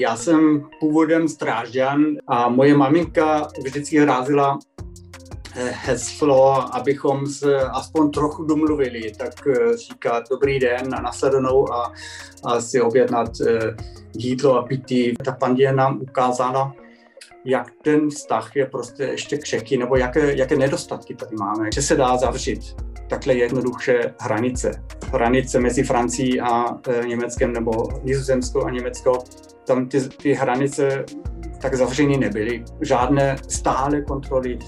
Já jsem původem strážďan a moje maminka vždycky hrázila eh, heslo, abychom se aspoň trochu domluvili, tak eh, říkat dobrý den na nasledanou a, a si objednat eh, jídlo a pití. Ta pandie nám ukázala, jak ten vztah je prostě ještě křehký, nebo jaké, jaké nedostatky tady máme, že se dá zavřít takhle jednoduše hranice. Hranice mezi Francií a Německem nebo Nizozemskou a Německo, tam ty, ty hranice tak zavřený nebyly. Žádné stále kontroly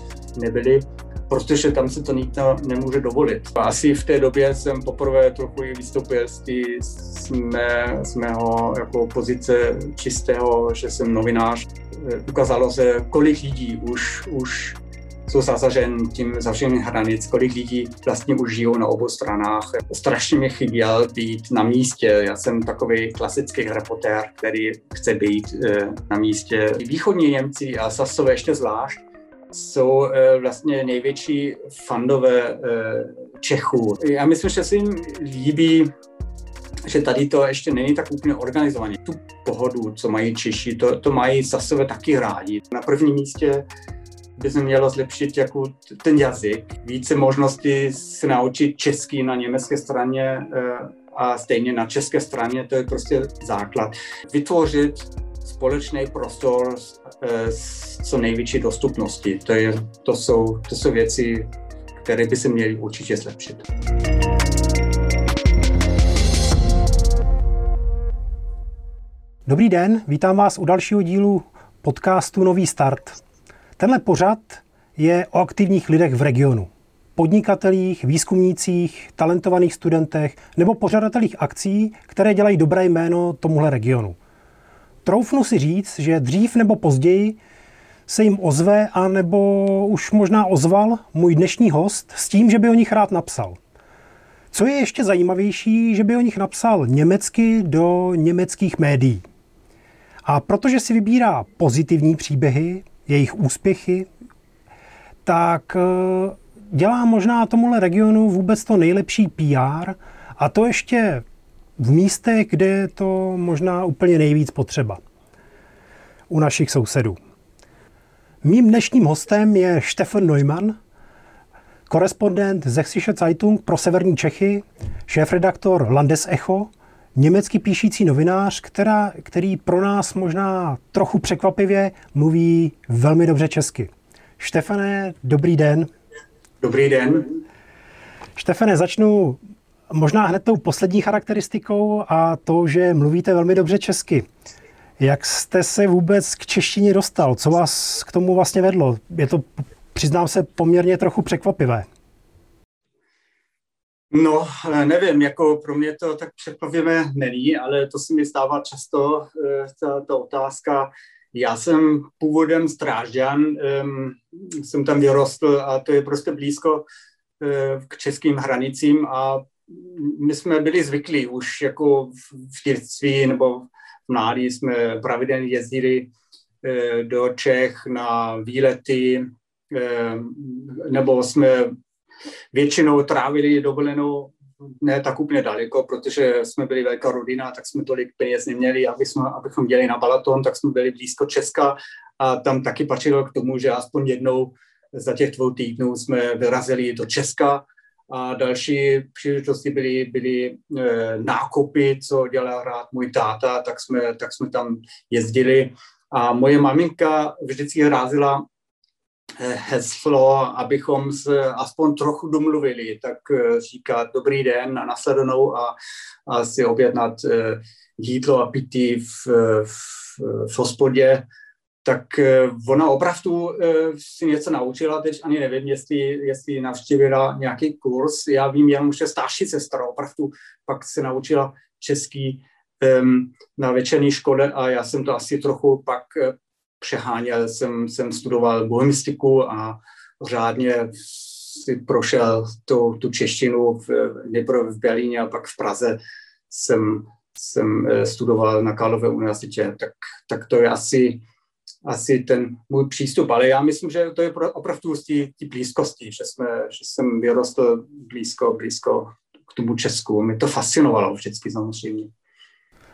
nebyly, protože tam se to nikdo nemůže dovolit. Asi v té době jsem poprvé trochu vystoupil z, tý, z, mé, z mého jako pozice čistého, že jsem novinář. E, ukázalo se, kolik lidí už, už jsou zasažen tím zavřením hranic, kolik lidí vlastně už žijou na obou stranách. Strašně mi chyběl být na místě. Já jsem takový klasický reportér, který chce být eh, na místě. Východní Němci a Sasové ještě zvlášť jsou eh, vlastně největší fandové eh, Čechů. Já myslím, že se jim líbí že tady to ještě není tak úplně organizované. Tu pohodu, co mají Češi, to, to mají Sasové taky rádi. Na prvním místě by se mělo zlepšit jako ten jazyk, více možností se naučit český na německé straně eh, a stejně na české straně, to je prostě základ. Vytvořit společný prostor eh, s co největší dostupnosti. To, je, to, jsou, to jsou věci, které by se měly určitě zlepšit. Dobrý den, vítám vás u dalšího dílu podcastu Nový start. Tenhle pořad je o aktivních lidech v regionu. Podnikatelích, výzkumnících, talentovaných studentech nebo pořadatelích akcí, které dělají dobré jméno tomuhle regionu. Troufnu si říct, že dřív nebo později se jim ozve, a nebo už možná ozval můj dnešní host s tím, že by o nich rád napsal. Co je ještě zajímavější, že by o nich napsal německy do německých médií. A protože si vybírá pozitivní příběhy, jejich úspěchy, tak eh, dělá možná tomuhle regionu vůbec to nejlepší PR a to ještě v místech, kde je to možná úplně nejvíc potřeba. U našich sousedů. Mým dnešním hostem je Stefan Neumann, korespondent Sächsische Zeitung pro severní Čechy, šéf-redaktor Landesecho německý píšící novinář, která, který pro nás možná trochu překvapivě mluví velmi dobře česky. Štefane, dobrý den. Dobrý den. Štefane, začnu možná hned tou poslední charakteristikou a to, že mluvíte velmi dobře česky. Jak jste se vůbec k češtině dostal? Co vás k tomu vlastně vedlo? Je to, přiznám se, poměrně trochu překvapivé. No, eh, nevím, jako pro mě to tak překvapivé není, ale to se mi stává často, eh, ta, ta otázka. Já jsem původem strážďan, jsem tam vyrostl a to je prostě blízko eh, k českým hranicím a my jsme byli zvyklí už jako v dětství nebo v mládí jsme pravidelně jezdili do Čech na výlety, nebo jsme většinou trávili dovolenou ne tak úplně daleko, protože jsme byli velká rodina, tak jsme tolik peněz neměli, aby jsme, abychom dělali na Balaton, tak jsme byli blízko Česka. A tam taky patřilo k tomu, že aspoň jednou za těch dvou týdnů jsme vyrazili do Česka. A další příležitosti byly, byly e, nákupy, co dělal rád můj táta, tak jsme, tak jsme tam jezdili. A moje maminka vždycky rázila Eh, heslo, abychom se aspoň trochu domluvili, tak eh, říkat dobrý den na nasledanou a, a si objednat eh, jídlo a pití v, v, v hospodě, tak ona opravdu si něco naučila, teď ani nevím, jestli, jestli navštívila nějaký kurz, já vím jenom, že starší sestra opravdu pak se naučila český na večerní škole a já jsem to asi trochu pak přeháněl, jsem, jsem studoval bohemistiku a řádně si prošel tu, tu češtinu v, nejprve v Berlíně a pak v Praze jsem, jsem eh, studoval na Karlové univerzitě, tak, tak to je asi, asi ten můj přístup, ale já myslím, že to je opravdu z té blízkosti, že, jsme, že jsem vyrostl blízko, blízko k tomu Česku. Mě to fascinovalo vždycky samozřejmě.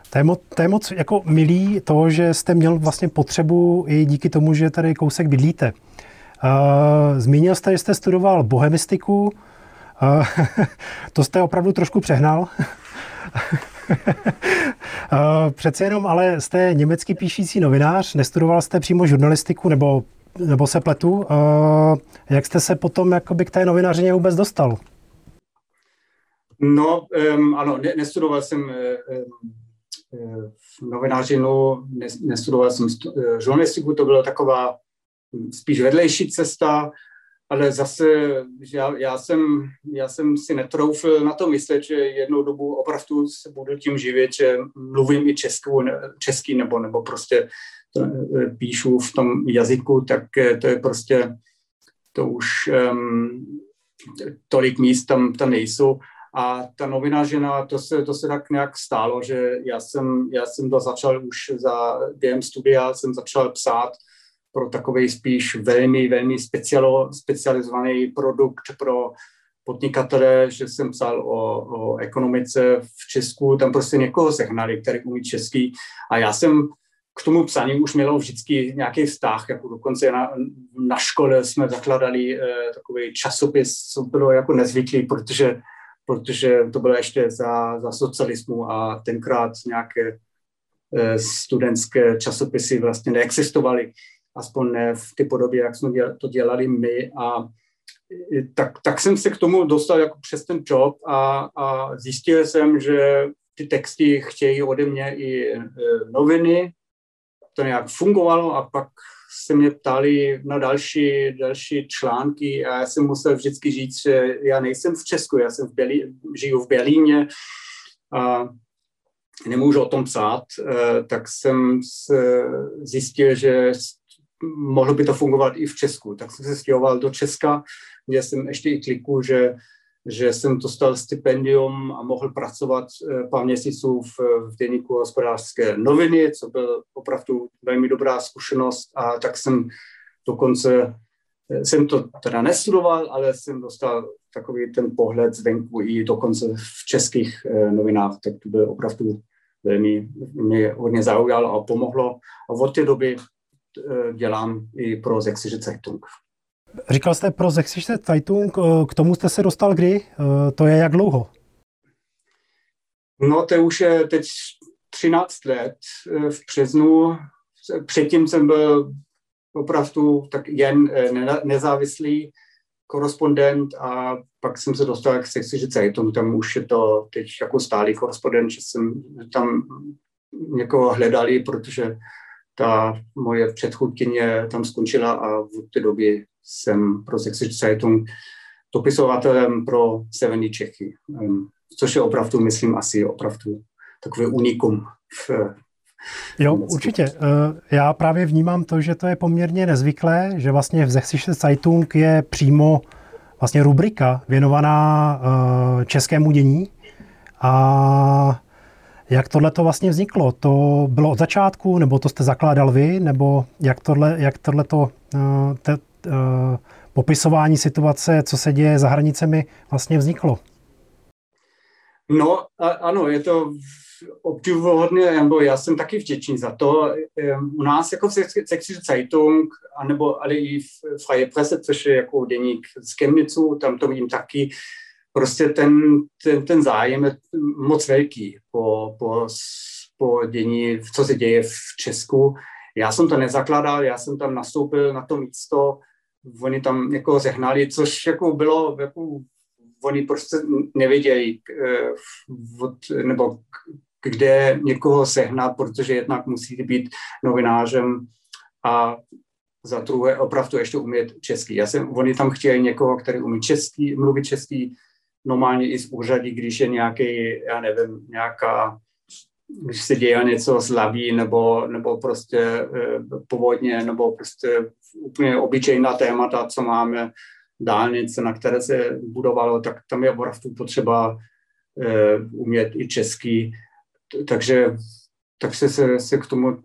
To je, moc, to je moc jako milý to, že jste měl vlastně potřebu i díky tomu, že tady kousek bydlíte. Uh, zmínil jste, že jste studoval bohemistiku. Uh, to jste opravdu trošku přehnal. uh, přece jenom, ale jste německý píšící novinář, nestudoval jste přímo žurnalistiku, nebo, nebo se pletu. Jak jste se potom jakoby k té novinařině vůbec dostal? No, um, ano, ne, nestudoval jsem um, novinářinu, nestudoval jsem žurnalistiku, to byla taková spíš vedlejší cesta, ale zase já, já, jsem, já jsem si netroufil na to myslet, že jednou dobu opravdu se budu tím živit, že mluvím i českou, český nebo, nebo prostě to, e, píšu v tom jazyku, tak to je prostě, to už um, tolik míst tam, tam nejsou. A ta novinářina, to se, to se tak nějak stálo, že já jsem, já jsem to začal už za během studia, jsem začal psát pro takový spíš velmi, velmi specialo, specializovaný produkt pro podnikatele, že jsem psal o, o ekonomice v Česku, tam prostě někoho sehnali, který umí český. A já jsem k tomu psaní už mělo vždycky nějaký vztah, jako dokonce na, na škole jsme zakladali eh, takový časopis, co bylo jako nezvyklý, protože, protože to bylo ještě za, za socialismu a tenkrát nějaké eh, studentské časopisy vlastně neexistovaly aspoň ne v té podobě, jak jsme to dělali my. A tak, tak jsem se k tomu dostal jako přes ten job a, a zjistil jsem, že ty texty chtějí ode mě i e, noviny, to nějak fungovalo a pak se mě ptali na další, další články a já jsem musel vždycky říct, že já nejsem v Česku, já jsem v Berlí, žiju v Berlíně a nemůžu o tom psát, e, tak jsem zjistil, že mohlo by to fungovat i v Česku. Tak jsem se stěhoval do Česka, kde jsem ještě i kliku, že, že jsem dostal stipendium a mohl pracovat eh, pár měsíců v, v deníku hospodářské noviny, co byl opravdu velmi dobrá zkušenost a tak jsem dokonce eh, jsem to teda nestudoval, ale jsem dostal takový ten pohled zvenku i dokonce v českých eh, novinách, tak to byl opravdu velmi, mě hodně zaujalo a pomohlo. A od té doby dělám i pro Sächsische Zeitung. Říkal jste pro Sächsische Zeitung, eh, k tomu jste se dostal kdy? Eh, to je jak dlouho? No to už je teď 13 let v březnu. Předtím jsem byl opravdu tak jen nezávislý korespondent a pak jsem se dostal k Sächsische Zeitung, tam už je to teď jako stálý korespondent, že jsem tam někoho hledali, protože ta moje předchůdkyně tam skončila a v té době jsem pro Sächsische Zeitung dopisovatelem pro Severní Čechy, což je opravdu, myslím, asi opravdu takové unikum v, Jo, určitě. Eh, já právě vnímám to, že to je poměrně nezvyklé, že vlastně v Sächsische Zeitung je přímo vlastně rubrika věnovaná eh, českému dění a jak tohle to vlastně vzniklo? To bylo od začátku, nebo to jste zakládal vy, nebo jak tohle, jak tohle to, eh, popisování situace, co se děje za hranicemi, vlastně vzniklo? No, a, ano, je to obdivuhodné, nebo já jsem taky vděčný za to. U nás jako v Sächsische Zeitung, anebo ale i v Freie Presse, což je jako deník z Chemnicu, tam to vidím taky, prostě ten, ten, ten zájem je moc velký po, po, po dění, co se děje v Česku. Já jsem to nezakládal, já jsem tam nastoupil na to místo, oni tam někoho zehnali, což jako bylo, jako, oni prostě nevěděli, eh, nebo kde někoho sehnat, protože jednak musí být novinářem a za druhé opravdu ještě umět český. Já jsem, oni tam chtěli někoho, který umí český, mluvit český, normálně i z úřadí, když je nějaký, já nevím, nějaká, když se děje něco slaví nebo, nebo prostě eh, povodně, nebo prostě úplně obyčejná témata, co máme, dálnice, na které se budovalo, tak tam je opravdu potřeba eh, umět i český. Takže tak se, se, se k tomu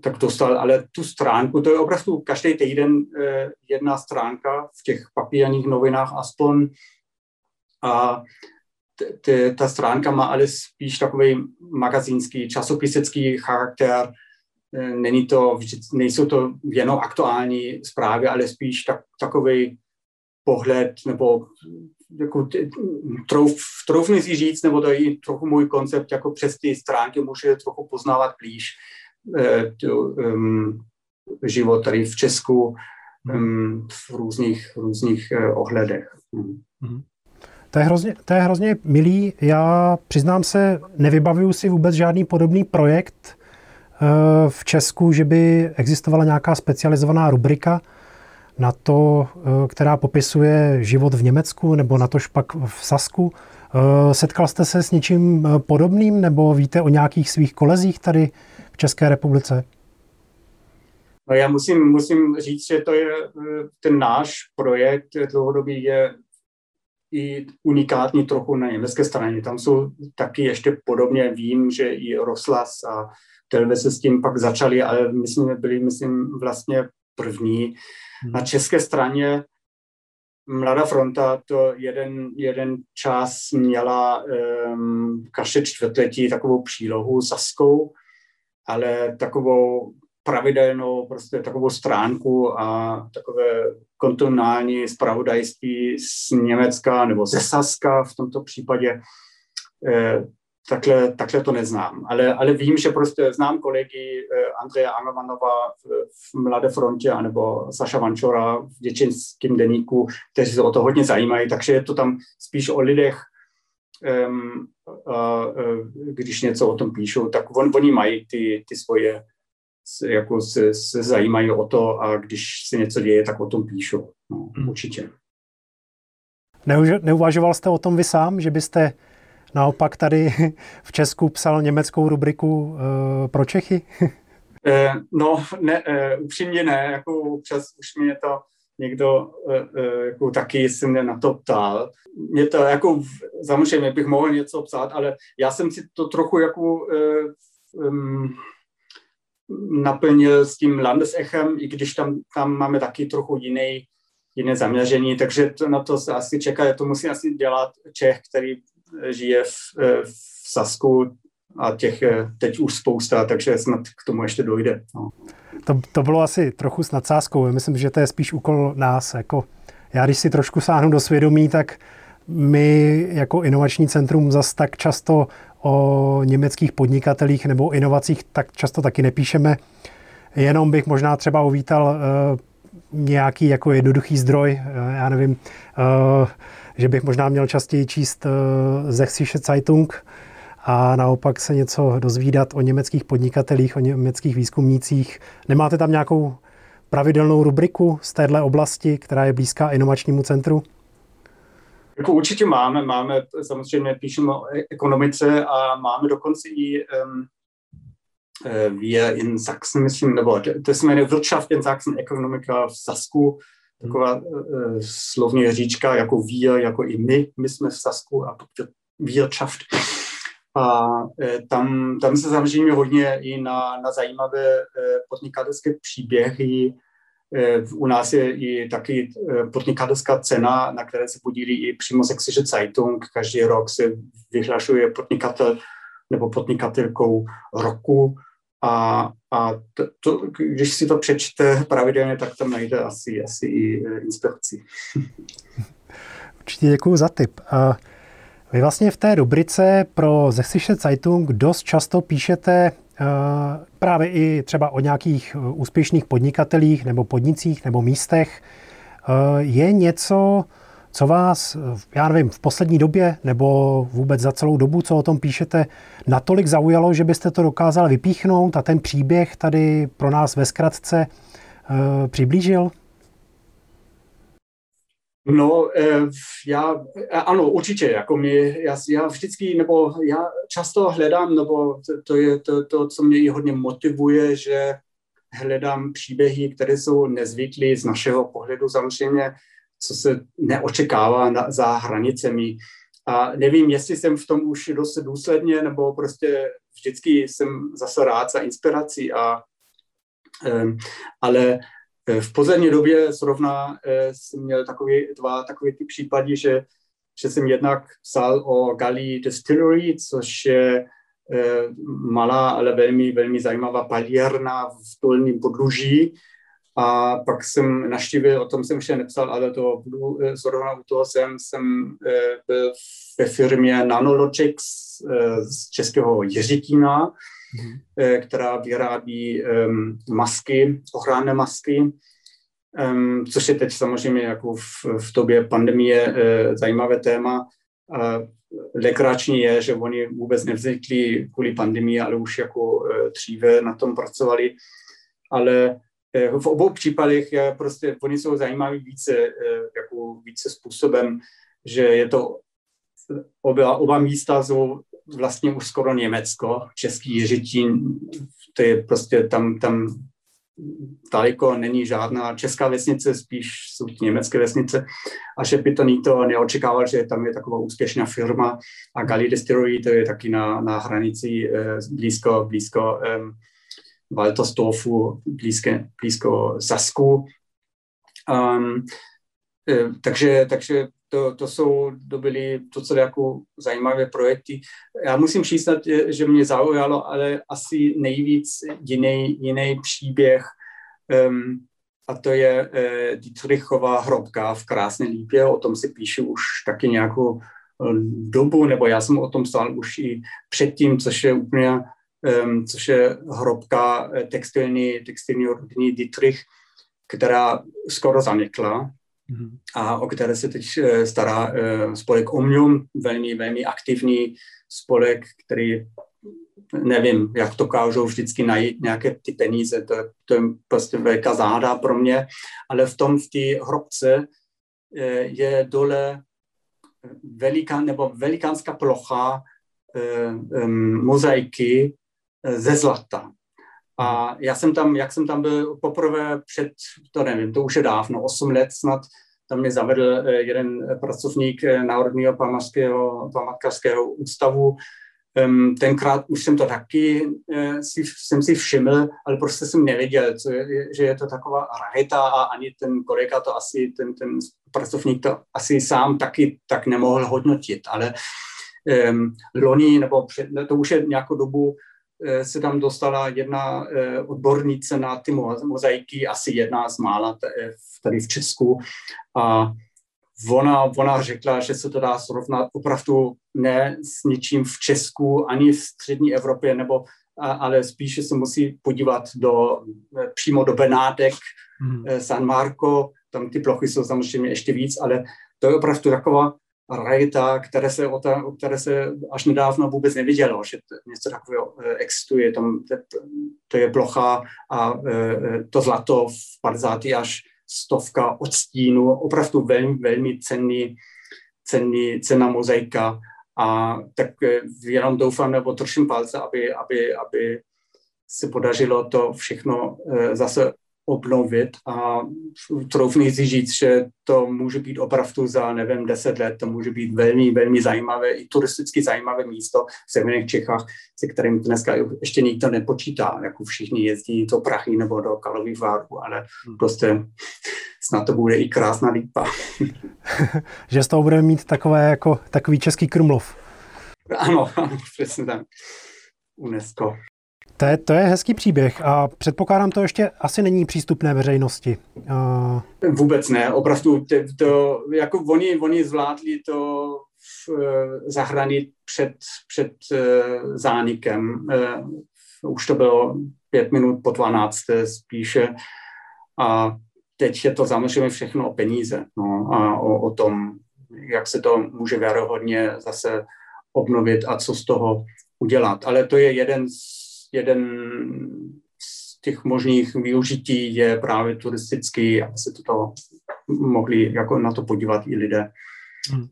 tak dostal, ale tu stránku, to je opravdu každý týden eh, jedna stránka v těch papírních novinách aspoň, a ta stránka má ale spíš takový magazínský, časopisecký charakter. Není to, nejsou to jenom aktuální zprávy, ale spíš tak, takový pohled nebo jako, trouf, troufni si říct, nebo to je trochu můj koncept, jako přes ty stránky může trochu poznávat blíž eh, to, um, život tady v Česku um, v různých, různých uh, ohledech. Mm. To je, hrozně, to je hrozně milý. Já přiznám se, nevybavuju si vůbec žádný podobný projekt uh, v Česku, že by existovala nějaká specializovaná rubrika na to, eh, která popisuje život v Německu nebo na tož pak v Sasku. Eh, setkal jste se s něčím eh, podobným nebo víte o nějakých svých kolezích tady v České republice? No já musím, musím říct, že to je ten náš projekt dlouhodobý je i unikátní trochu na německé straně. Tam jsou taky ještě podobně, vím, že i Roslas a televize s tím pak začali, ale my jsme byli, myslím, vlastně první. Hmm. Na české straně Mladá fronta to jeden, jeden čas měla um, každé čtvrtletí takovou přílohu Saskou, ale takovou pravidelnou prostě takovou stránku a takové kontinuální zpravodajství z Německa nebo ze Saska v tomto případě. Eh, takhle, takhle to neznám. Ale, ale vím, že prostě znám kolegy eh, Andreje Angelmanova v, Mladé frontě anebo Saša Vančora v děčinském deníku, kteří se o to hodně zajímají, takže je to tam spíš o lidech, um, uh, když něco o tom píšou, tak on, oni mají ty, ty svoje, jako se, se zajímají o to a když se něco děje, tak o tom píšou. No, hmm. určitě. Neuvažoval jste o tom vy sám, že byste naopak tady v Česku psal německou rubriku uh, pro Čechy? Eh, no, ne, uh, upřímně ne, jako občas už mě to někdo uh, jako taky se mě na to ptal. Mě to jako, samozřejmě bych mohl něco psát, ale já jsem si to trochu jako um, naplnil s tím Landesechem, i když tam, tam máme taky trochu jiný, jiné zaměření, takže to, na to se asi čeká, to musí asi dělat Čech, který žije v, eh, v Sasku a těch je teď už spousta, takže snad k tomu ještě dojde. No. To, to bylo asi trochu s nadsázkou. Myslím, že to je spíš úkol nás. Jako já, když si trošku sáhnu do svědomí, tak my jako inovační centrum zas tak často o německých podnikatelích nebo inovacích tak často taky nepíšeme. Jenom bych možná třeba uvítal uh, nějaký jako jednoduchý zdroj, uh, já nevím, uh, že bych možná měl častěji číst Zechsische Zeitung a naopak se něco dozvídat o německých podnikatelích, o německých výzkumnících. Nemáte tam nějakou pravidelnou rubriku z téhle oblasti, která je blízká inovačnímu centru? Jako určitě máme, máme, samozřejmě píšeme o e- ekonomice a máme dokonce i um, wir in Sachsen, myslím, nebo to se jmenuje Wirtschaft in Sachsen, ekonomika v Sasku, taková uh, slovní říčka jako wir, jako i my, my jsme v Sasku a Wirtschaft. A tam, tam se zaměříme hodně i na, na zajímavé podnikatelské příběhy. U nás je i taky podnikatelská cena, na které se podílí i přímo Sächsische Zeitung. Každý rok se vyhlašuje podnikatel nebo podnikatelkou roku a, a to, to, když si to přečte pravidelně, tak tam najde asi, asi i e, inspekci. Určitě děkuji za tip. A vy vlastně v té rubrice pro Zechsische Zeitung dost často píšete právě i třeba o nějakých e, úspěšných podnikatelích nebo podnicích nebo místech. Uh, je něco, co vás, já nevím, v poslední době nebo vůbec za celou dobu, co o tom píšete, natolik zaujalo, že byste to dokázal vypíchnout a ten příběh tady pro nás ve zkratce přiblížil? No, eh, já, ano, určitě, jako mi, já, já vždycky, nebo já často hledám, nebo to, to je to, to, co mě i hodně motivuje, že hledám příběhy, které jsou nezvyklé z našeho pohledu. Samozřejmě co se neočekává na, za hranicemi. A nevím, jestli jsem v tom už dost důsledně, nebo prostě vždycky jsem zase rád za inspirací. A, ale e, v poslední době zrovna e, jsem měl takový, dva takové ty případy, že že jsem jednak psal o Gali Distillery, což je eh, malá, ale velmi, velmi zajímavá palírna v dolním podluží. A pak jsem naštívil, o tom jsem ještě nepsal, ale to budu, eh, zrovna u toho jsem, jsem eh, byl ve firmě Nanologics z českého Jiřitína. Která vyrábí masky, ochranné masky což je teď samozřejmě jako v, v době pandemie uh, zajímavé téma. Legrační je, že oni vůbec nevznikli kvůli pandemii, ale už jako uh, dříve na tom pracovali. Ale v obou případech je prostě, oni jsou zajímaví více, jako více způsobem, že je to oba, oba místa jsou vlastně už skoro Německo, český Jiřitín, to je prostě tam, tam daleko není žádná česká vesnice, spíš jsou německé vesnice a že by to nikdo neočekával, že tam je taková úspěšná firma a Gali to je taky na, na hranici eh, blízko, blízko eh, Waltersdorfu, blízko, blízko Sasku. Um, eh, takže, takže to, to jsou, to byly docela jako zajímavé projekty. Já musím přiznat, že mě zaujalo, ale asi nejvíc jiný, jiný příběh um, a to je uh, Dietrichova hrobka v Krásné lípě. O tom si píšu už taky nějakou uh, dobu, nebo já jsem o tom psal už i předtím, což je úplně, um, což je hrobka eh, textilní, textilní rodiny Dietrich, která skoro zanikla. A o které se teď eh, stará eh, spolek Omnium, velmi, velmi aktivní spolek, který nevím, jak to kážou vždycky najít nějaké ty peníze, to, to je prostě velká záhada pro mě, ale v tom, v té hrobce eh, je dole veliká, nebo velikánská plocha mozaiky ze zlata. A já jsem tam, jak jsem tam byl poprvé před, to nevím, to už je dávno, 8 let snad, tam mě zavedl eh, jeden pracovník eh, Národního památkářského, ústavu. Tenkrát už jsem to taky eh, si, jsem si všiml, ale prostě jsem nevěděl, co je, že je to taková raheta a ani ten kolega to asi, ten, ten pracovník to asi sám taky tak nemohl hodnotit, ale um, loni, nebo před, to už je nějakou dobu, se tam dostala jedna eh, odbornice na ty mozaiky, asi jedna z mála eh, tady v Česku. A ona, ona řekla, že se to dá srovnat opravdu ne s ničím v Česku, ani v střední Evropě, nebo, ale spíše se musí podívat do, přímo do Benátek, hmm. San Marco, tam ty plochy jsou samozřejmě ještě víc, ale to je opravdu taková realita, které se, o, ta, o které se až nedávno vůbec nevidělo, že něco takového eh, existuje. Tam, to je plocha a eh, to zlato v 50. až stovka odstínu, opravdu velmi, velmi cenný, cenný, cenná mozaika. A tak eh, jenom doufám nebo troším palce, aby, aby, aby se podařilo to všechno zase obnovit a troufnu si říct, že to může být opravdu za, nevím, deset let, to může být velmi, velmi zajímavé, i turisticky zajímavé místo v severních Čechách, se kterým dneska ještě nikdo nepočítá, jako všichni jezdí do Prachy nebo do Kalových várů, ale prostě snad to bude i krásná lípa. že z toho budeme mít takové jako takový český Krumlov. Ano, ano, přesně tak. UNESCO. To je, to je hezký příběh a předpokládám, to ještě asi není přístupné veřejnosti. Uh... Vůbec ne, opravdu to, to jako oni, oni zvládli to eh, zahraničí před, před uh, zánikem. Už to bylo pět minut po 12. spíše a teď je to samozřejmě všechno o peníze no, a o, o tom, jak se to může věrohodně zase obnovit a co z toho udělat. Ale to je jeden z jeden z těch možných využití je právě turistický, aby se toto mohli jako na to podívat i lidé, hmm.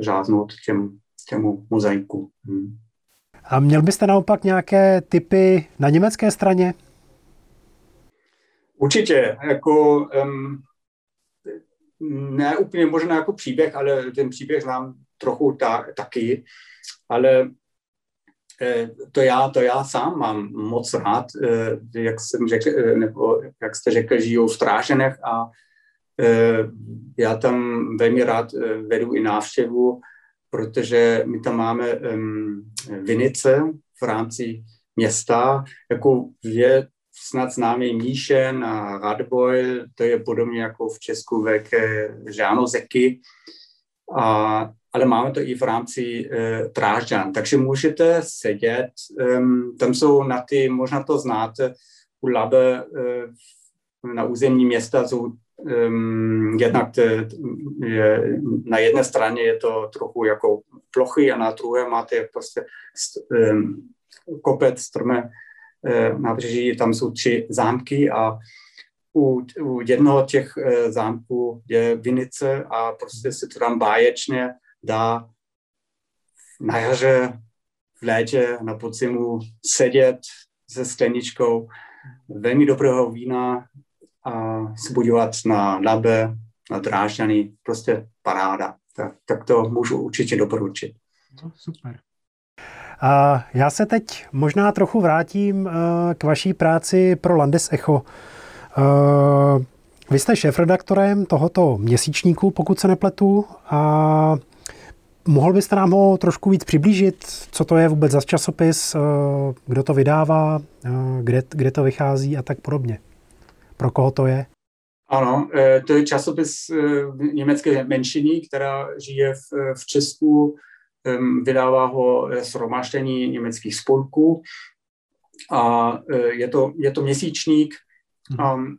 řáznout těm, těmu mozaiku. Hmm. A měl byste naopak nějaké typy na německé straně? Určitě, jako um, ne úplně možná jako příběh, ale ten příběh znám trochu ta, taky, ale to já, to já sám mám moc rád, eh, jak jsem řekl, eh, nebo jak jste řekl, žiju v Stráženech a Já tam velmi rád vedu i návštěvu, protože my tam máme vinice v rámci města, jako je snad známý Míšen a Radboj, to je podobně jako v Česku velké žánozeky, a, ale máme to i v rámci e, Trážďan. Takže můžete sedět, um, tam jsou na ty, možná to znáte, u Labe e, na území města jsou um, jednak te, je, na jedné straně je to trochu jako plochy a na druhé máte prostě um, kopec strmé Eh, nábřeží, tam jsou tři zámky a u, u jednoho těch eh, zámků je vinice a prostě se to tam báječně dá na jaře, v létě, na podzimu sedět se skleničkou velmi dobrého vína a zbudovat na labe, na drážďany, prostě paráda. Tak, tak to můžu určitě doporučit. No, super. A já se teď možná trochu vrátím eh, k vaší práci pro Landes Echo. Eh, vy jste šéfredaktorem tohoto měsíčníku, pokud se nepletu, a mohl byste nám ho trošku víc přiblížit, co to je vůbec za časopis, eh, kdo to vydává, kde, kde to vychází a tak podobně. Pro koho to je? Ano, to je časopis německé menšiny, která žije v, v Česku. Vydává ho shromáždění německých spolků. A je to, je to měsíčník, Um,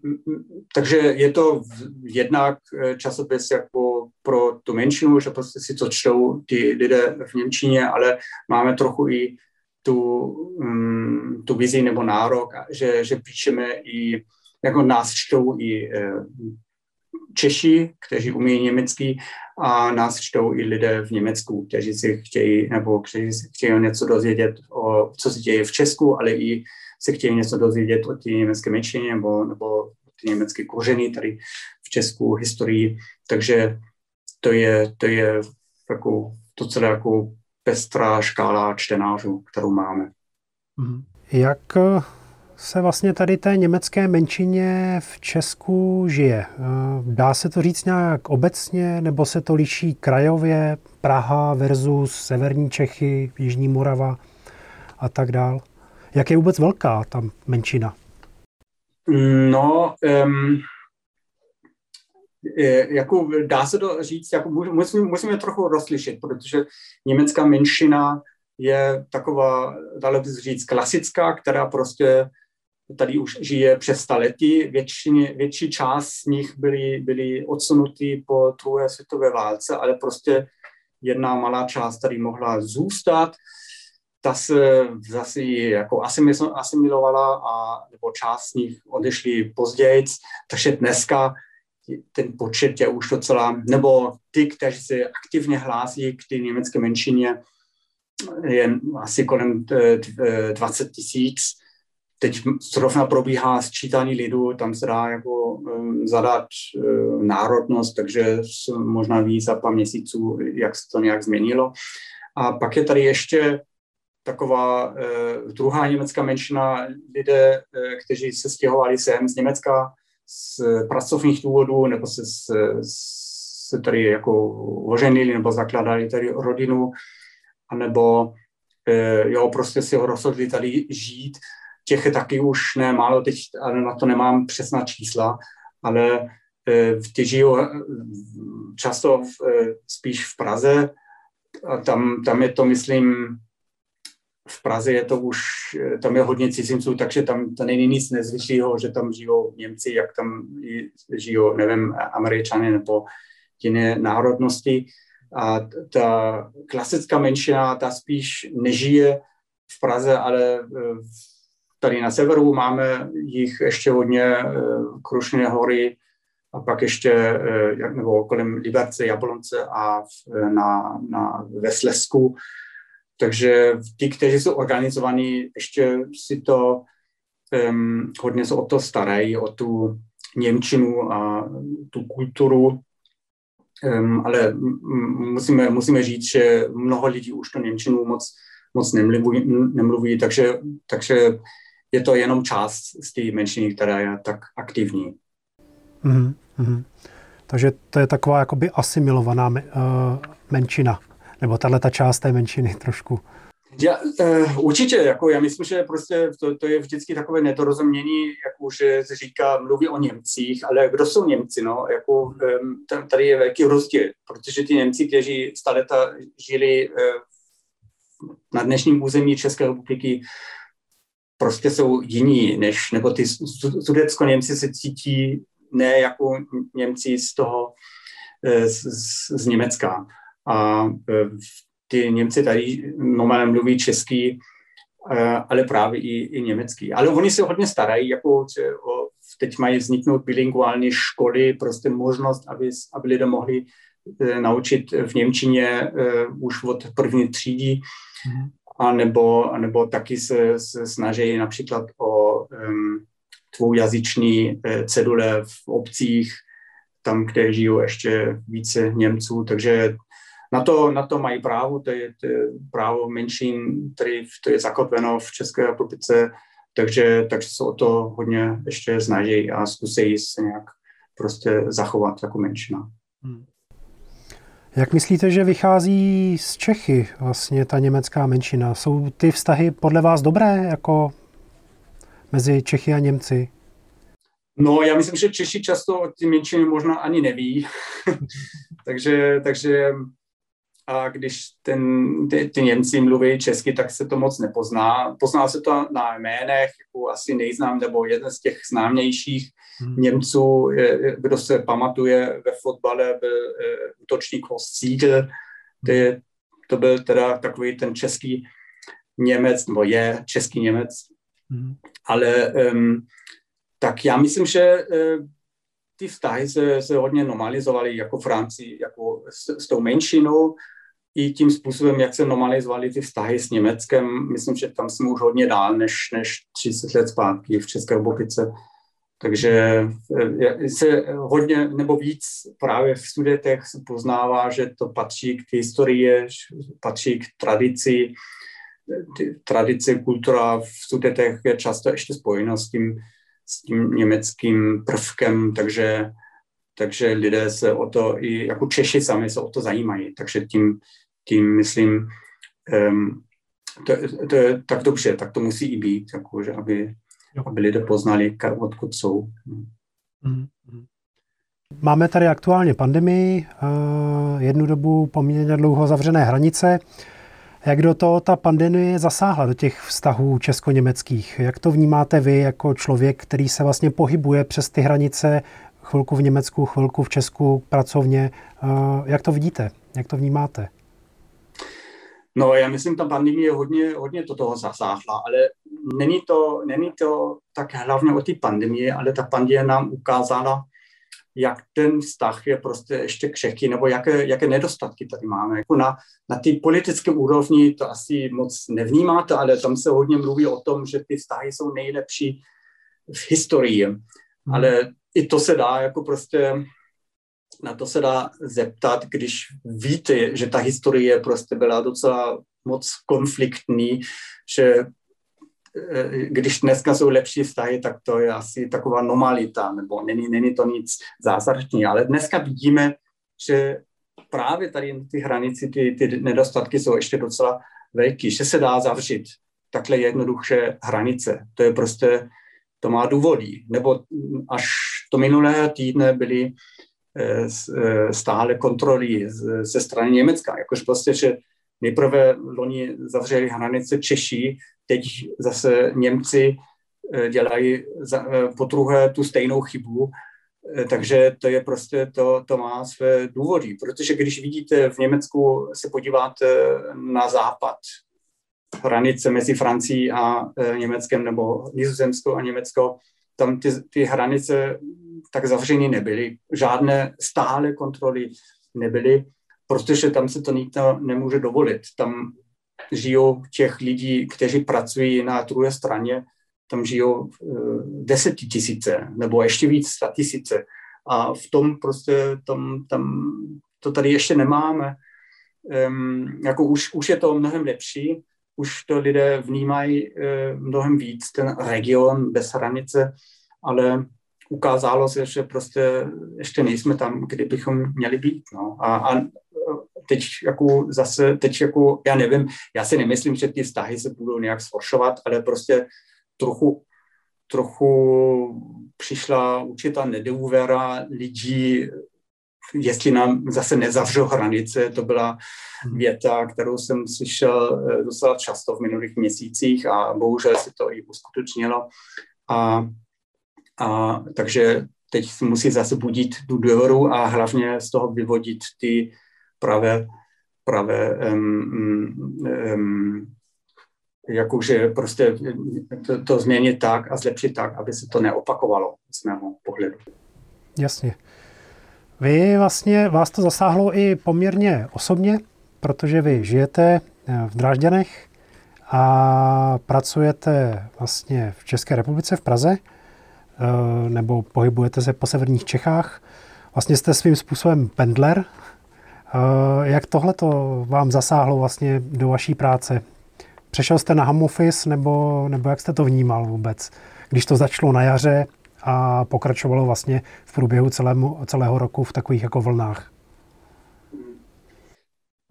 takže je to jednak e, časopis jako pro tu menšinu, že prostě si to čtou ty lidé v Němčině, ale máme trochu i tu, um, tu vizi nebo nárok, že, že píšeme i, jako nás čtou i uh, Češi, kteří umí německy a nás čtou i lidé v Německu, kteří si chtějí, nebo kteří si chtějí něco dozvědět o, co se děje v Česku, ale i se chtějí něco dozvědět o té německé menšině nebo, nebo ty německé kořeny tady v Česku, historii. Takže to je, to je jako docela jako pestrá škála čtenářů, kterou máme. Mhm. Jak se vlastně tady té německé menšině v Česku žije? Eh, dá se to říct nějak obecně, nebo se to liší krajově, Praha versus severní Čechy, Jižní Morava a tak dál? Jak je vůbec velká ta menšina? No, um, jako dá se to říct, jako musíme, musíme trochu rozlišit, protože německá menšina je taková, dalo by se říct, klasická, která prostě tady už žije přes staletí. Většině, větší část z nich byly, byly odsunutý po druhé světové válce, ale prostě jedna malá část tady mohla zůstat. Ta se zase jako asimilovala a nebo část z nich odešli později, takže dneska ten počet je už docela, nebo ty, kteří se aktivně hlásí k té německé menšině, je asi kolem 20 eh, tisíc teď zrovna probíhá sčítání lidu, tam se dá jako um, zadat národnost, takže možná ví za pár měsíců, jak se to nějak změnilo. A pak je tady ještě taková uh, druhá německá menšina lidé, uh, kteří se stěhovali sem z Německa z pracovních důvodů, nebo se, se tady jako oženili, nebo zakladali tady rodinu, anebo uh, jo, prostě si ho rozhodli tady žít. Těch je taky už ne málo, teď ale na to nemám přesná čísla, ale eh, ty žijou eh, často v, eh, spíš v Praze a tam, tam je to, myslím, v Praze je to už, tam je hodně cizinců, takže tam to není nic nezvyšlého, že tam žijou Němci, jak tam žijou, nevím, Američany nebo jiné národnosti. A ta klasická menšina, ta spíš nežije v Praze, ale v Tady na severu máme jich ještě hodně, eh, Krušné hory a pak ještě eh, nebo kolem Liberce, Jablonce a na, na, ve Slesku. Takže ti, kteří jsou organizovaní, ještě si to um, hodně se o to starají, o tu Němčinu a tu kulturu, um, ale musíme, musíme říct, že mnoho lidí už to Němčinu moc, moc nemluví, nemluví takže, takže je to jenom část z té menšiny, která je tak aktivní. Mm-hmm. Takže to je taková jakoby asimilovaná uh, menšina, nebo tahle ta část té menšiny trošku. Já, uh, určitě, jako já myslím, že prostě to, to je vždycky takové nedorozumění, jako že se říká, mluví o Němcích, ale kdo jsou Němci, no, jako um, tady je velký rozdíl, protože ty Němci, kteří stále žili uh, na dnešním území České republiky, prostě jsou jiní, než, nebo ty sudecko Němci se cítí ne jako Němci z toho, z, z Německa. A ty Němci tady normálně mluví český, eh, ale právě i, i německý. Ale oni se hodně starají, jako o, teď mají vzniknout bilinguální školy, prostě možnost, aby, aby lidé mohli e, naučit v Němčině e, už od první třídy, mm. a nebo, a nebo taky se, se snaží například o um, dvoujazyční e, cedule v obcích, tam, kde žijou ještě více Němců, takže na to, na to mají právo, to je, to je právo menšin, který to je zakotveno v České republice, takže, takže se o to hodně ještě snaží a zkusí se nějak prostě zachovat jako menšina. Hmm. Jak myslíte, že vychází z Čechy vlastně ta německá menšina? Jsou ty vztahy podle vás dobré jako mezi Čechy a Němci? No, já myslím, že Češi často ty menšiny možná ani neví. takže, takže a když ten, ty, ty Němci mluví česky, tak se to moc nepozná. Pozná se to na jménech, jako asi nejznám, nebo jeden z těch známějších hmm. Němců, kdo se pamatuje ve fotbale, byl uh, útočník Horst Siegel, to, je, to byl teda takový ten český Němec, nebo je český Němec. Hmm. Ale um, tak já myslím, že uh, ty vztahy se, se hodně normalizovaly jako Francii, jako s, s tou menšinou, i tím způsobem, jak se normalizovaly ty vztahy s Německem, myslím, že tam jsme už hodně dál než, než 30 let zpátky v České republice. Takže eh, se hodně nebo víc právě v studentech se poznává, že to patří k historii, patří k tradici. Tradice, kultura v studentech je často ještě spojena s tím, s tím německým prvkem, takže, takže lidé se o to, i jako Češi sami se o to zajímají. Takže tím, tím myslím, um, to, to je tak dobře, tak to musí i být, jako, že aby, aby lidé poznali, odkud jsou. Mm-hmm. Máme tady aktuálně pandemii, jednu dobu poměrně dlouho zavřené hranice. Jak do toho ta pandemie zasáhla, do těch vztahů česko-německých? Jak to vnímáte vy jako člověk, který se vlastně pohybuje přes ty hranice, chvilku v Německu, chvilku v Česku, pracovně? Jak to vidíte? Jak to vnímáte? No, já myslím, ta pandemie hodně, hodně do toho zasáhla, ale není to, není to tak hlavně o té pandemii, ale ta pandemie nám ukázala, jak ten vztah je prostě ještě křehký, nebo jaké, jaké nedostatky tady máme. Jako na, na té politické úrovni to asi moc nevnímáte, ale tam se hodně mluví o tom, že ty vztahy jsou nejlepší v historii. Hmm. Ale i to se dá jako prostě na to se dá zeptat, když víte, že ta historie prostě byla docela moc konfliktní, že eh, když dneska jsou lepší vztahy, tak to je asi taková normalita, nebo není, není to nic zázračného. Ale dneska vidíme, že právě tady ty hranici, ty, ty nedostatky jsou ještě docela velký, že se dá zavřít takhle jednoduše hranice. To je prostě, to má důvody. Nebo až to minulého týdne byly stále kontroly ze strany Německa. Jakož prostě, že nejprve loni zavřeli hranice Češi, teď zase Němci eh, dělají po druhé tu stejnou chybu, takže to je prostě, to, to má své důvody, protože když vidíte v Německu, se podíváte na západ, hranice mezi Francií a Německem nebo Nizozemsko a Německo, tam ty, ty hranice tak zavřeny nebyly. Žádné stále kontroly nebyly, protože tam se to nikdo nemůže dovolit. Tam žijou těch lidí, kteří pracují na druhé straně, tam žijou uh, desetitisíce nebo ještě víc sta tisíce. A v tom prostě tam, tam to tady ještě nemáme. Um, jako už, už je to mnohem lepší, už to lidé vnímají uh, mnohem víc, ten region bez hranice, ale ukázalo se, že prostě ještě nejsme tam, kde bychom měli být. No. A, a teď jako zase, teď jako, já nevím, já si nemyslím, že ty vztahy se budou nějak zhoršovat, ale prostě trochu, trochu přišla určitá nedůvěra lidí, jestli nám zase nezavřou hranice, to byla hmm. věta, kterou jsem slyšel eh, docela často v minulých měsících a bohužel se to i uskutečnilo. A, a takže teď musí zase budit tu důvěru a hlavně z toho vyvodit ty pravé, pravé um, um, jakože prostě to, to změnit tak a zlepšit tak, aby se to neopakovalo z mého pohledu. Jasně. Vy vlastně, vás to zasáhlo i poměrně osobně, protože vy žijete eh, v Drážďanech a pracujete vlastně v České republice, v Praze, nebo pohybujete se po severních Čechách. Vlastně jste svým způsobem pendler. Eh, jak tohle to vám zasáhlo vlastně do vaší práce? Přešel jste na home office, nebo, nebo jak jste to vnímal vůbec? Když to začalo na jaře a pokračovalo vlastně v průběhu celému, celého roku v takových jako vlnách?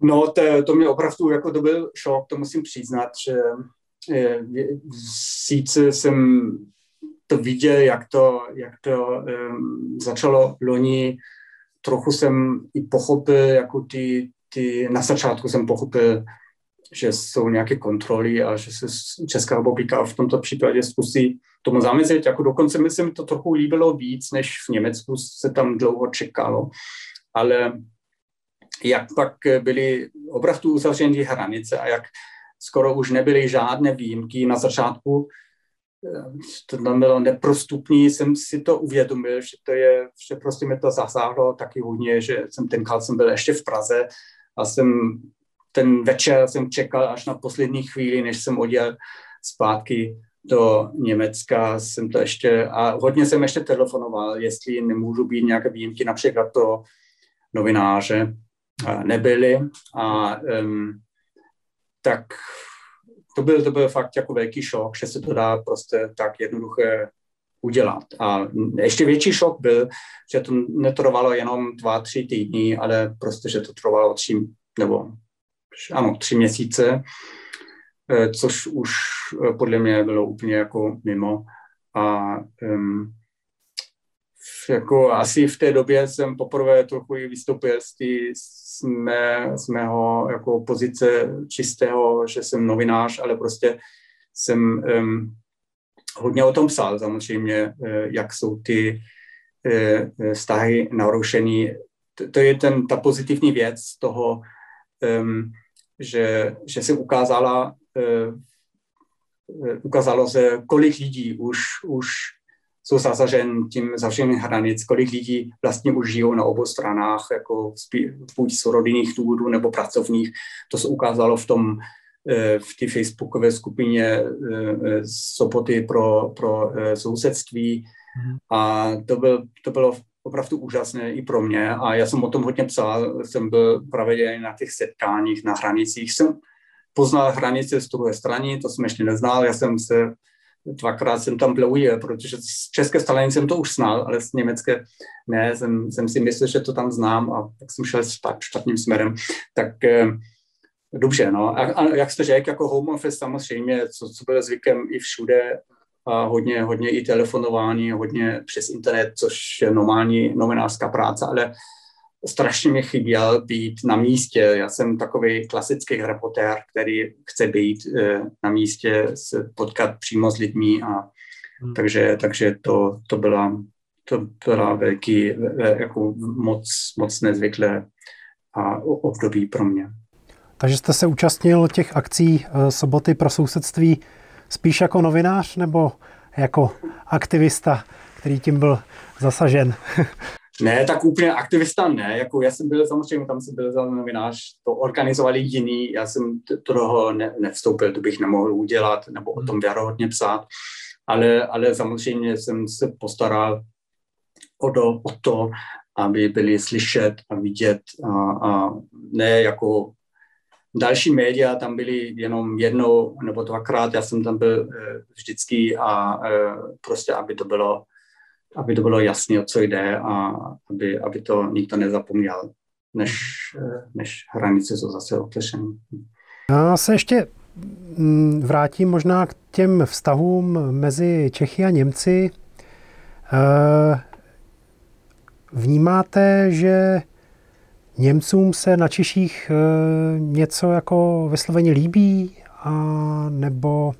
No, to, to mě opravdu, jako to byl šok, to musím přiznat, že je, sice jsem to viděl, jak to, jak to um, začalo loni, trochu jsem i pochopil, jako ty, ty, na začátku jsem pochopil, že jsou nějaké kontroly a že se Česká republika v tomto případě zkusí tomu zamezit. Jako dokonce mi se mi to trochu líbilo víc, než v Německu se tam dlouho čekalo. Ale jak pak byly opravdu uzavřeny hranice a jak skoro už nebyly žádné výjimky na začátku, to bylo neprostupný, jsem si to uvědomil, že to je, že prostě mi to zasáhlo taky hodně, že jsem tenkrát jsem byl ještě v Praze a jsem ten večer jsem čekal až na poslední chvíli, než jsem odjel zpátky do Německa, jsem to ještě, a hodně jsem ještě telefonoval, jestli nemůžu být nějaké výjimky, například to novináře nebyly a um, tak to byl, to byl fakt jako velký šok, že se to dá prostě tak jednoduše udělat. A ještě větší šok byl, že to netrvalo jenom dva, tři týdny, ale prostě, že to trvalo tři nebo ano, tři měsíce, eh, což už eh, podle mě bylo úplně jako mimo. A um, jako asi v té době jsem poprvé trochu i vystoupil z, tý, z, mé, z mého jako pozice čistého, že jsem novinář, ale prostě jsem um, hodně o tom psal samozřejmě, eh, jak jsou ty vztahy narušený. To, to je ten, ta pozitivní věc toho, um, že, že se ukázala, uh, ukázalo se, kolik lidí už, už jsou zasažen tím zavřením hranic, kolik lidí vlastně už žijou na obou stranách, jako buď z rodinných důvodů nebo pracovních. To se ukázalo v tom, v té facebookové skupině Sopoty pro, pro sousedství. Mhm. A to, byl, to bylo opravdu úžasné i pro mě a já jsem o tom hodně psal, jsem byl pravidelně na těch setkáních na hranicích, jsem poznal hranice z druhé strany, to jsem ještě neznal, já jsem se dvakrát jsem tam byl protože z české strany jsem to už znal, ale z německé ne, jsem, jsem si myslel, že to tam znám a tak jsem šel špatným směrem. Tak eh, dobře, no. A, a jak jste řekl, jako home office samozřejmě, co, co bylo zvykem i všude, a hodně, hodně i telefonování, hodně přes internet, což je normální novinářská práce, ale strašně mi chyběl být na místě. Já jsem takový klasický reportér, který chce být eh, na místě, se potkat přímo s lidmi a hmm. takže, takže to, to byla to byla velký, jako moc, moc nezvyklé a období pro mě. Takže jste se účastnil těch akcí eh, soboty pro sousedství spíš jako novinář nebo jako aktivista, který tím byl zasažen? Ne, tak úplně aktivista ne. Jako já jsem byl samozřejmě, tam jsem byl za novinář, to organizovali jiní, já jsem do toho ne, nevstoupil, to bych nemohl udělat, nebo o tom věrohodně psát, ale, ale samozřejmě jsem se postaral o to, o to aby byli slyšet a vidět a, a ne jako Další média tam byly jenom jednou nebo dvakrát, já jsem tam byl eh, vždycky a eh, prostě, aby to bylo aby to bylo jasné, o co jde a aby, aby to nikdo nezapomněl, než, než hranice jsou zase otešené. Já se ještě mm, vrátím možná k těm vztahům mezi Čechy a Němci. Eh, vnímáte, že Němcům se na Češích eh, něco jako vysloveně líbí, a nebo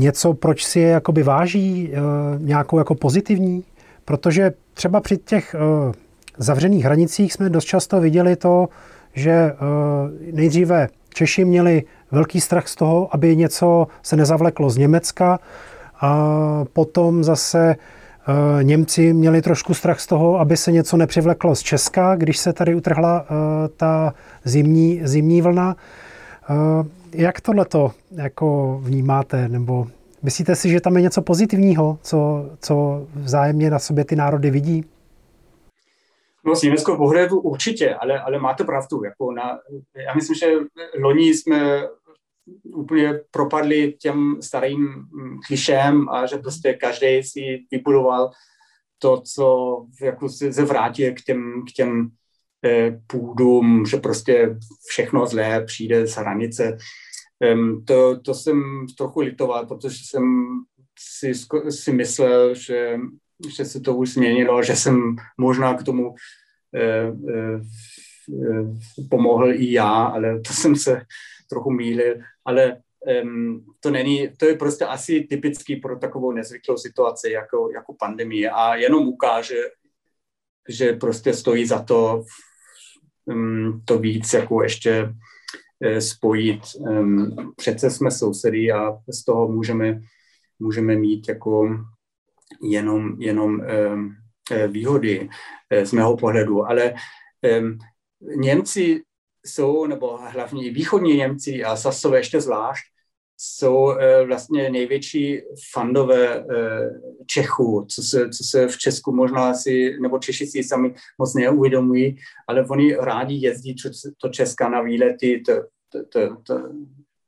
něco, proč si je jakoby váží, eh, nějakou jako pozitivní? Protože třeba při těch zavřených hranicích jsme dost často viděli to, že nejdříve Češi měli velký strach z toho, aby něco se nezavleklo z Německa a potom zase Eh, Němci měli trošku strach z toho, aby se něco nepřivleklo z Česka, když se tady utrhla eh, ta zimní, zimní vlna. Jak tohleto jako vnímáte, nebo myslíte si, že tam je něco pozitivního, co, co vzájemně na sobě ty národy vidí? No z německého pohledu určitě, ale, ale máte pravdu. Jako na, já myslím, že loni jsme úplně propadli těm starým klišem a že prostě každý si vybudoval to, co jako se vrátí k těm, k těm půdům, že prostě všechno zlé přijde z hranice. To, to jsem trochu litoval, protože jsem si, si myslel, že, že se to už změnilo, že jsem možná k tomu eh, eh, pomohl i já, ale to jsem se trochu mýlil, ale um, to není, to je prostě asi typický pro takovou nezvyklou situaci jako, jako pandemie a jenom ukáže, že prostě stojí za to to víc jako ještě uh, spojit. Um, přece jsme sousedy a z toho můžeme, můžeme mít jako jenom, jenom um, výhody z mého pohledu, ale um, Němci jsou, nebo hlavně východní Němci a Sasové ještě zvlášť, jsou e, vlastně největší fandové e, Čechů, co se, co se v Česku možná asi, nebo Češi si sami moc neuvědomují, ale oni rádi jezdí to Česka na výlety, to, to, to, to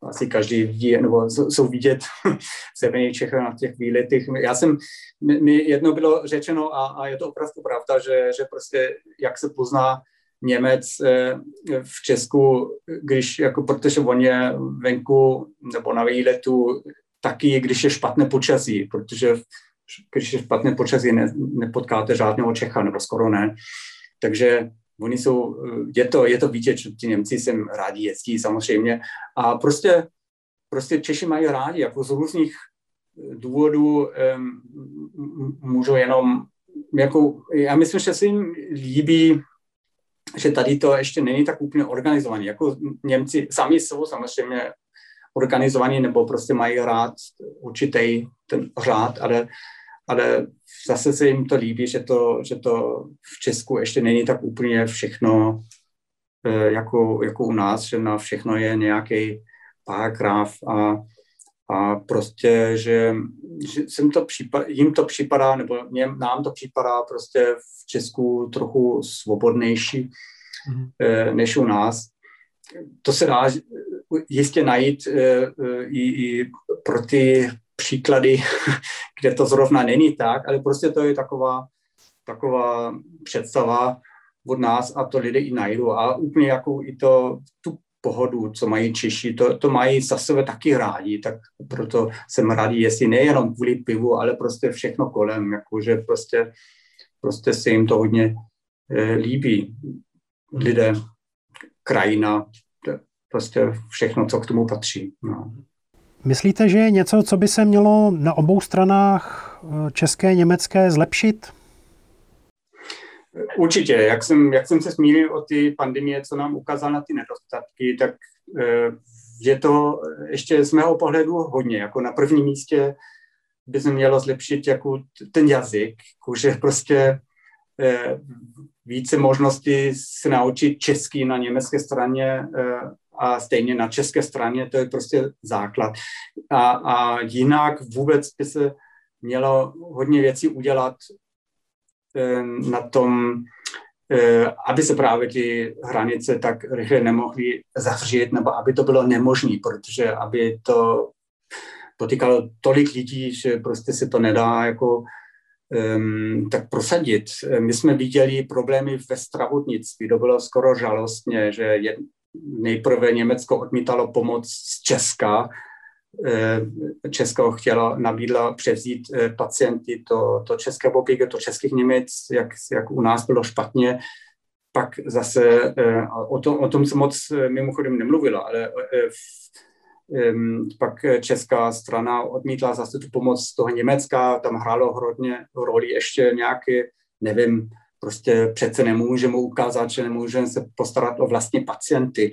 asi každý ví, nebo jsou vidět v Čechách na těch výletech. Já jsem, mi jedno bylo řečeno a, a je to opravdu pravda, že, že prostě jak se pozná Němec eh, v Česku, když jako, protože on je venku nebo na výletu taky, když je špatné počasí, protože když je špatné počasí, ne, nepotkáte žádného Čecha, nebo skoro ne. Takže oni jsou, je to, je to vidět, že ti Němci sem rádi jezdí samozřejmě a prostě, prostě Češi mají rádi, jako z různých důvodů um, můžou jenom, jako, já myslím, že se jim líbí že tady to ještě není tak úplně organizované. Jako Němci sami jsou samozřejmě organizovaní nebo prostě mají rád určitý ten řád, ale, ale zase se jim to líbí, že to, že to v Česku ještě není tak úplně všechno eh, jako, jako u nás, že na všechno je nějaký paragraf a, a prostě, že, že jsem to připadá, jim to připadá, nebo něm, nám to připadá prostě v Česku trochu svobodnější mm-hmm. než u nás. To se dá jistě najít eh, eh, i, i pro ty příklady, kde to zrovna není tak, ale prostě to je taková, taková představa od nás a to lidé i najdou. A úplně jako i to, tu pohodu, co mají Češi, to, to mají za sebe taky rádi, tak proto jsem rádi, jestli nejenom kvůli pivu, ale prostě všechno kolem, jakože prostě, prostě se jim to hodně e, líbí. Lidé, krajina, prostě všechno, co k tomu patří. No. Myslíte, že je něco, co by se mělo na obou stranách e, české, německé zlepšit? Určitě, jak jsem, jak jsem se zmínil o ty pandemie, co nám ukázala na ty nedostatky, tak eh, je to ještě z mého pohledu hodně. Jako na prvním místě by se mělo zlepšit jako ten jazyk, že prostě eh, více možností se naučit český na německé straně eh, a stejně na české straně, to je prostě základ. A, a jinak vůbec by se mělo hodně věcí udělat na tom, eh, aby se právě ty hranice tak rychle nemohly zavřít, nebo aby to bylo nemožné, protože aby to potýkalo tolik lidí, že prostě se to nedá jako um, tak prosadit. My jsme viděli problémy ve zdravotnictví. To bylo skoro žalostně, že je, nejprve Německo odmítalo pomoc z Česka, Česko chtělo, nabídla převzít pacienty to, to České republiky, to českých Němec, jak, jak u nás bylo špatně, pak zase, o tom, o tom se moc mimochodem nemluvila, ale pak česká strana odmítla zase tu pomoc toho Německa, tam hrálo hodně roli ještě nějaké, nevím, prostě přece nemůžeme ukázat, že nemůžeme se postarat o vlastní pacienty.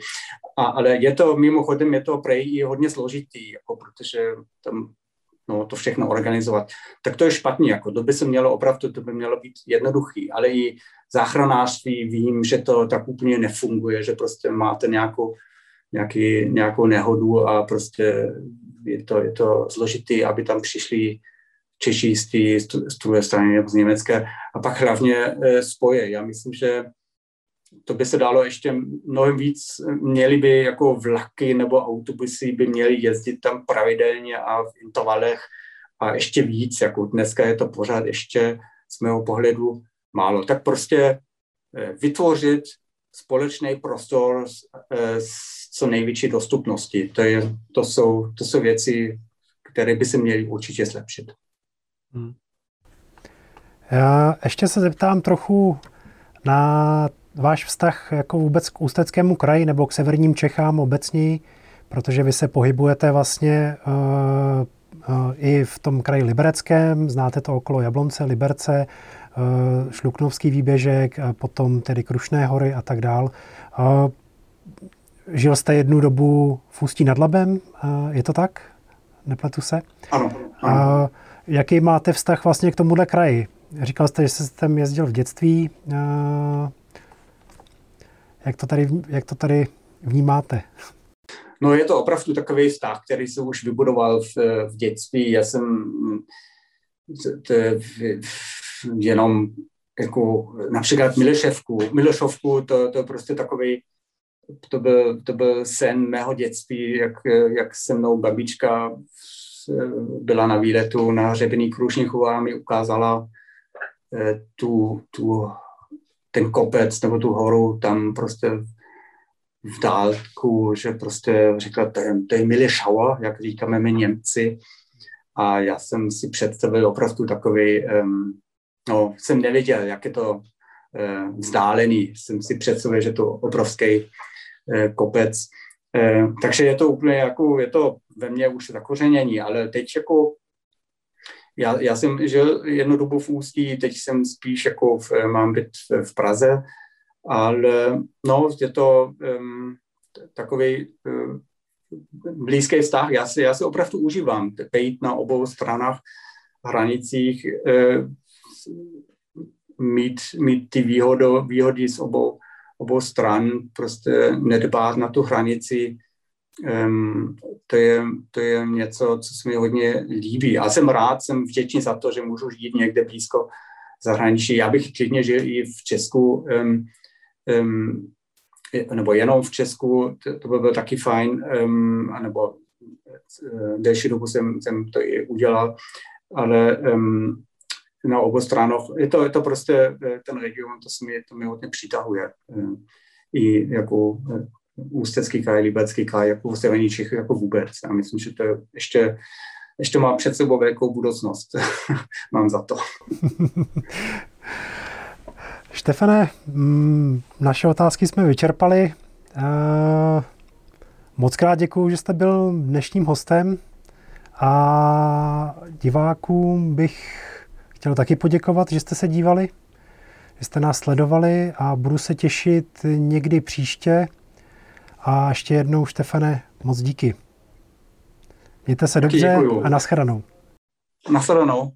A, ale je to mimochodem, je to prej i hodně složitý, jako, protože tam no, to všechno organizovat. Tak to je špatně, jako to by se mělo opravdu, to by mělo být jednoduchý, ale i záchranářství vím, že to tak úplně nefunguje, že prostě máte nějakou nějaký, nějakou nehodu a prostě je to, je to zložitý, aby tam přišli Češi z, druhé strany nebo z Německé a pak hlavně e, spoje. Já myslím, že to by se dalo ještě mnohem víc, měli by jako vlaky nebo autobusy by měly jezdit tam pravidelně a v intervalech a ještě víc, jako dneska je to pořád ještě z mého pohledu málo. Tak prostě e, vytvořit společný prostor s, e, s co největší dostupnosti. To, je, to, jsou, to jsou věci, které by se měly určitě zlepšit. Hmm. Já ještě se zeptám trochu na váš vztah jako vůbec k Ústeckému kraji nebo k severním Čechám obecně, protože vy se pohybujete vlastně uh, uh, i v tom kraji Libereckém, znáte to okolo Jablonce, Liberce, uh, Šluknovský výběžek, potom tedy Krušné hory a tak dál. Žil jste jednu dobu v Ústí nad Labem, je to tak? Nepletu se? Ano. ano. A jaký máte vztah vlastně k tomuhle kraji? Říkal jste, že jste tam jezdil v dětství. Jak to tady, jak to tady vnímáte? No je to opravdu takový vztah, který jsem už vybudoval v, v dětství. Já jsem jenom jako například Mileševku. Milešovku, to, to je prostě takový to byl, to byl sen mého dětství, jak, jak se mnou babička byla na výletu na hřebení Krušnichu a mi ukázala eh, tu, tu, ten kopec nebo tu horu tam prostě v dálku, že prostě řekla, to je, to je Milešauer, jak říkáme my Němci. A já jsem si představil opravdu takový, no, jsem nevěděl, jak je to uh, vzdálený. Jsem si představil, že to obrovský Eh, kopec. Eh, takže je to úplně jako, je to ve mně už zakořenění, ale teď jako já, já jsem žil jednu dobu v Ústí, teď jsem spíš jako v, mám byt v, Praze, ale no, je to um, takový um, blízký vztah. Já si, já si opravdu užívám být na obou stranách hranicích, um, mít, mít ty výhodo, výhody z obou obou stran prostě nedbát na tu hranici, um, to, je, to je něco, co se mi hodně líbí. Já jsem rád, jsem vděčný za to, že můžu žít někde blízko zahraničí. Já bych klidně žil i v Česku, um, um, nebo jenom v Česku, to, to by bylo taky fajn, um, nebo uh, delší dobu jsem, jsem to i udělal, ale um, na obou stranách. Je to, je to prostě eh, ten region, to se mi, to mi hodně přitahuje. Eh, I jako eh, Ústecký kraj, Liberecký kraj, jako Severní Čechy, jako vůbec. Já myslím, že to je ještě, ještě má před sebou velkou budoucnost. Mám za to. Štefane, mm, naše otázky jsme vyčerpali. Moc krát děkuji, že jste byl dnešním hostem a divákům bych chtěl taky poděkovat, že jste se dívali, že jste nás sledovali a budu se těšit někdy příště. A ještě jednou, Štefane, moc díky. Mějte se dobře a nashledanou. Nashledanou.